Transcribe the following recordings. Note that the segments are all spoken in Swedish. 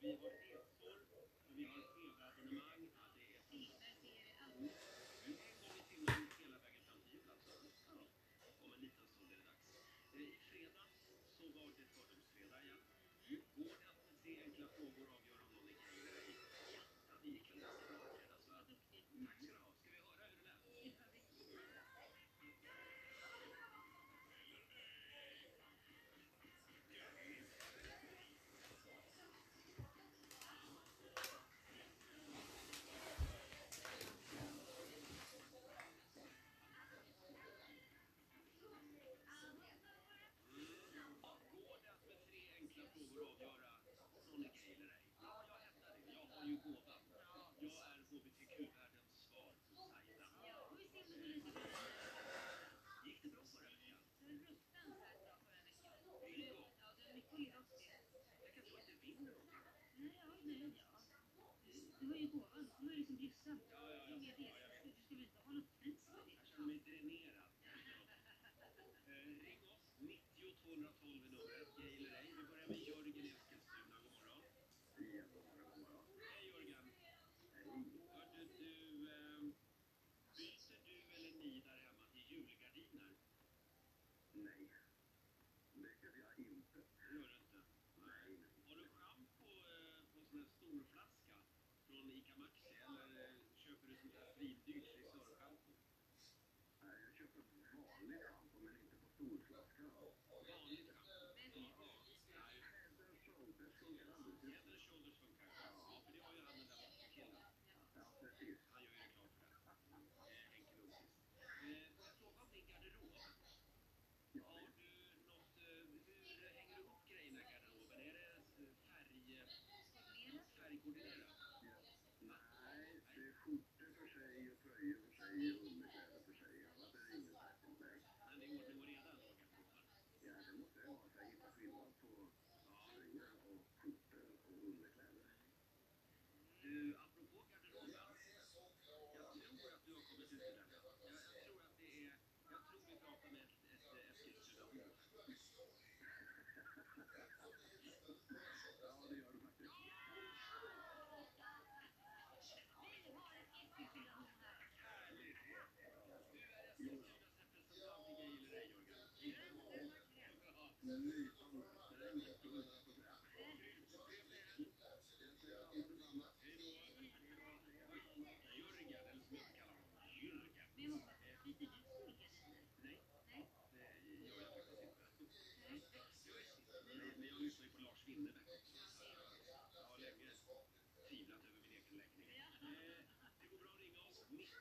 Vi var kommer ju liksom bjussa. Ja, ja, jag, Inga inte ha något pris för det. Jag känner mig dränerad. ring oss, 90 212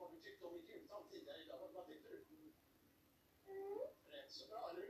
Vad tyckte du om mitt jultal tidigare idag? Vad tyckte du? Mm. Rätt så bra, eller hur?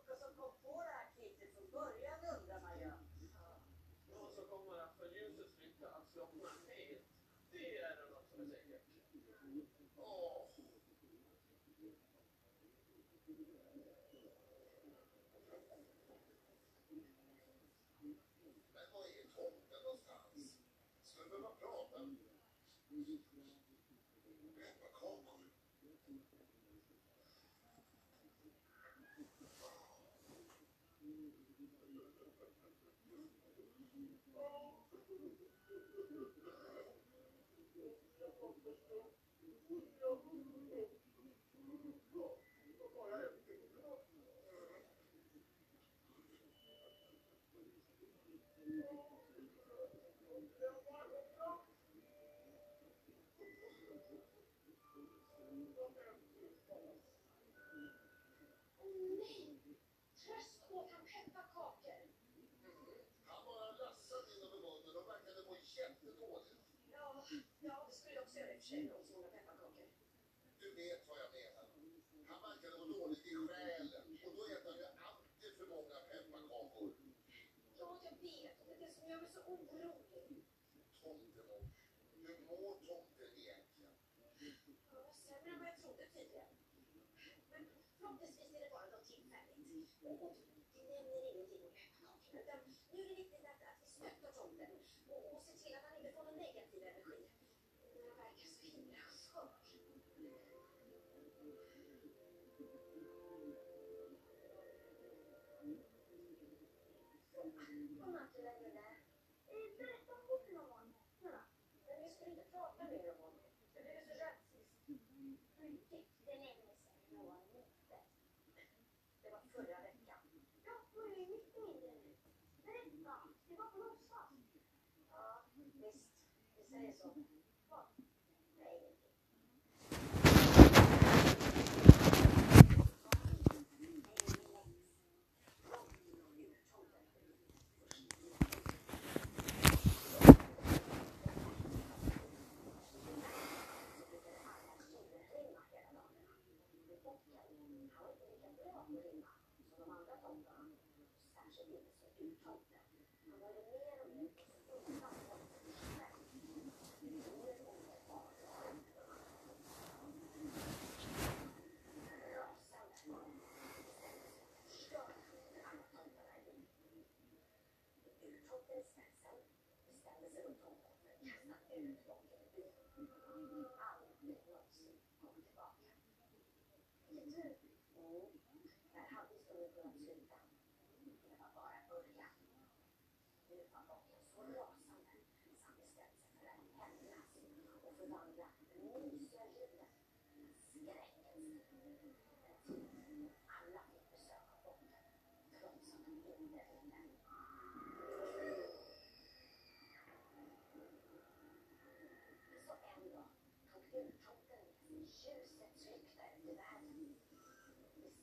Uh. jättedålig. Ja, det skulle jag också göra i och för sig om så många pepparkakor. Du vet vad jag menar. Han verkade vara dålig i själen och då äter han ju alltid för många pepparkakor. Ja, jag vet. Och det är det som gör mig så orolig. Tomtemor. Hur mår tomten egentligen? Sämre än vad jag trodde tidigare. Men förhoppningsvis är det bara något tillfälligt. Sim. et les gens qui ont fait.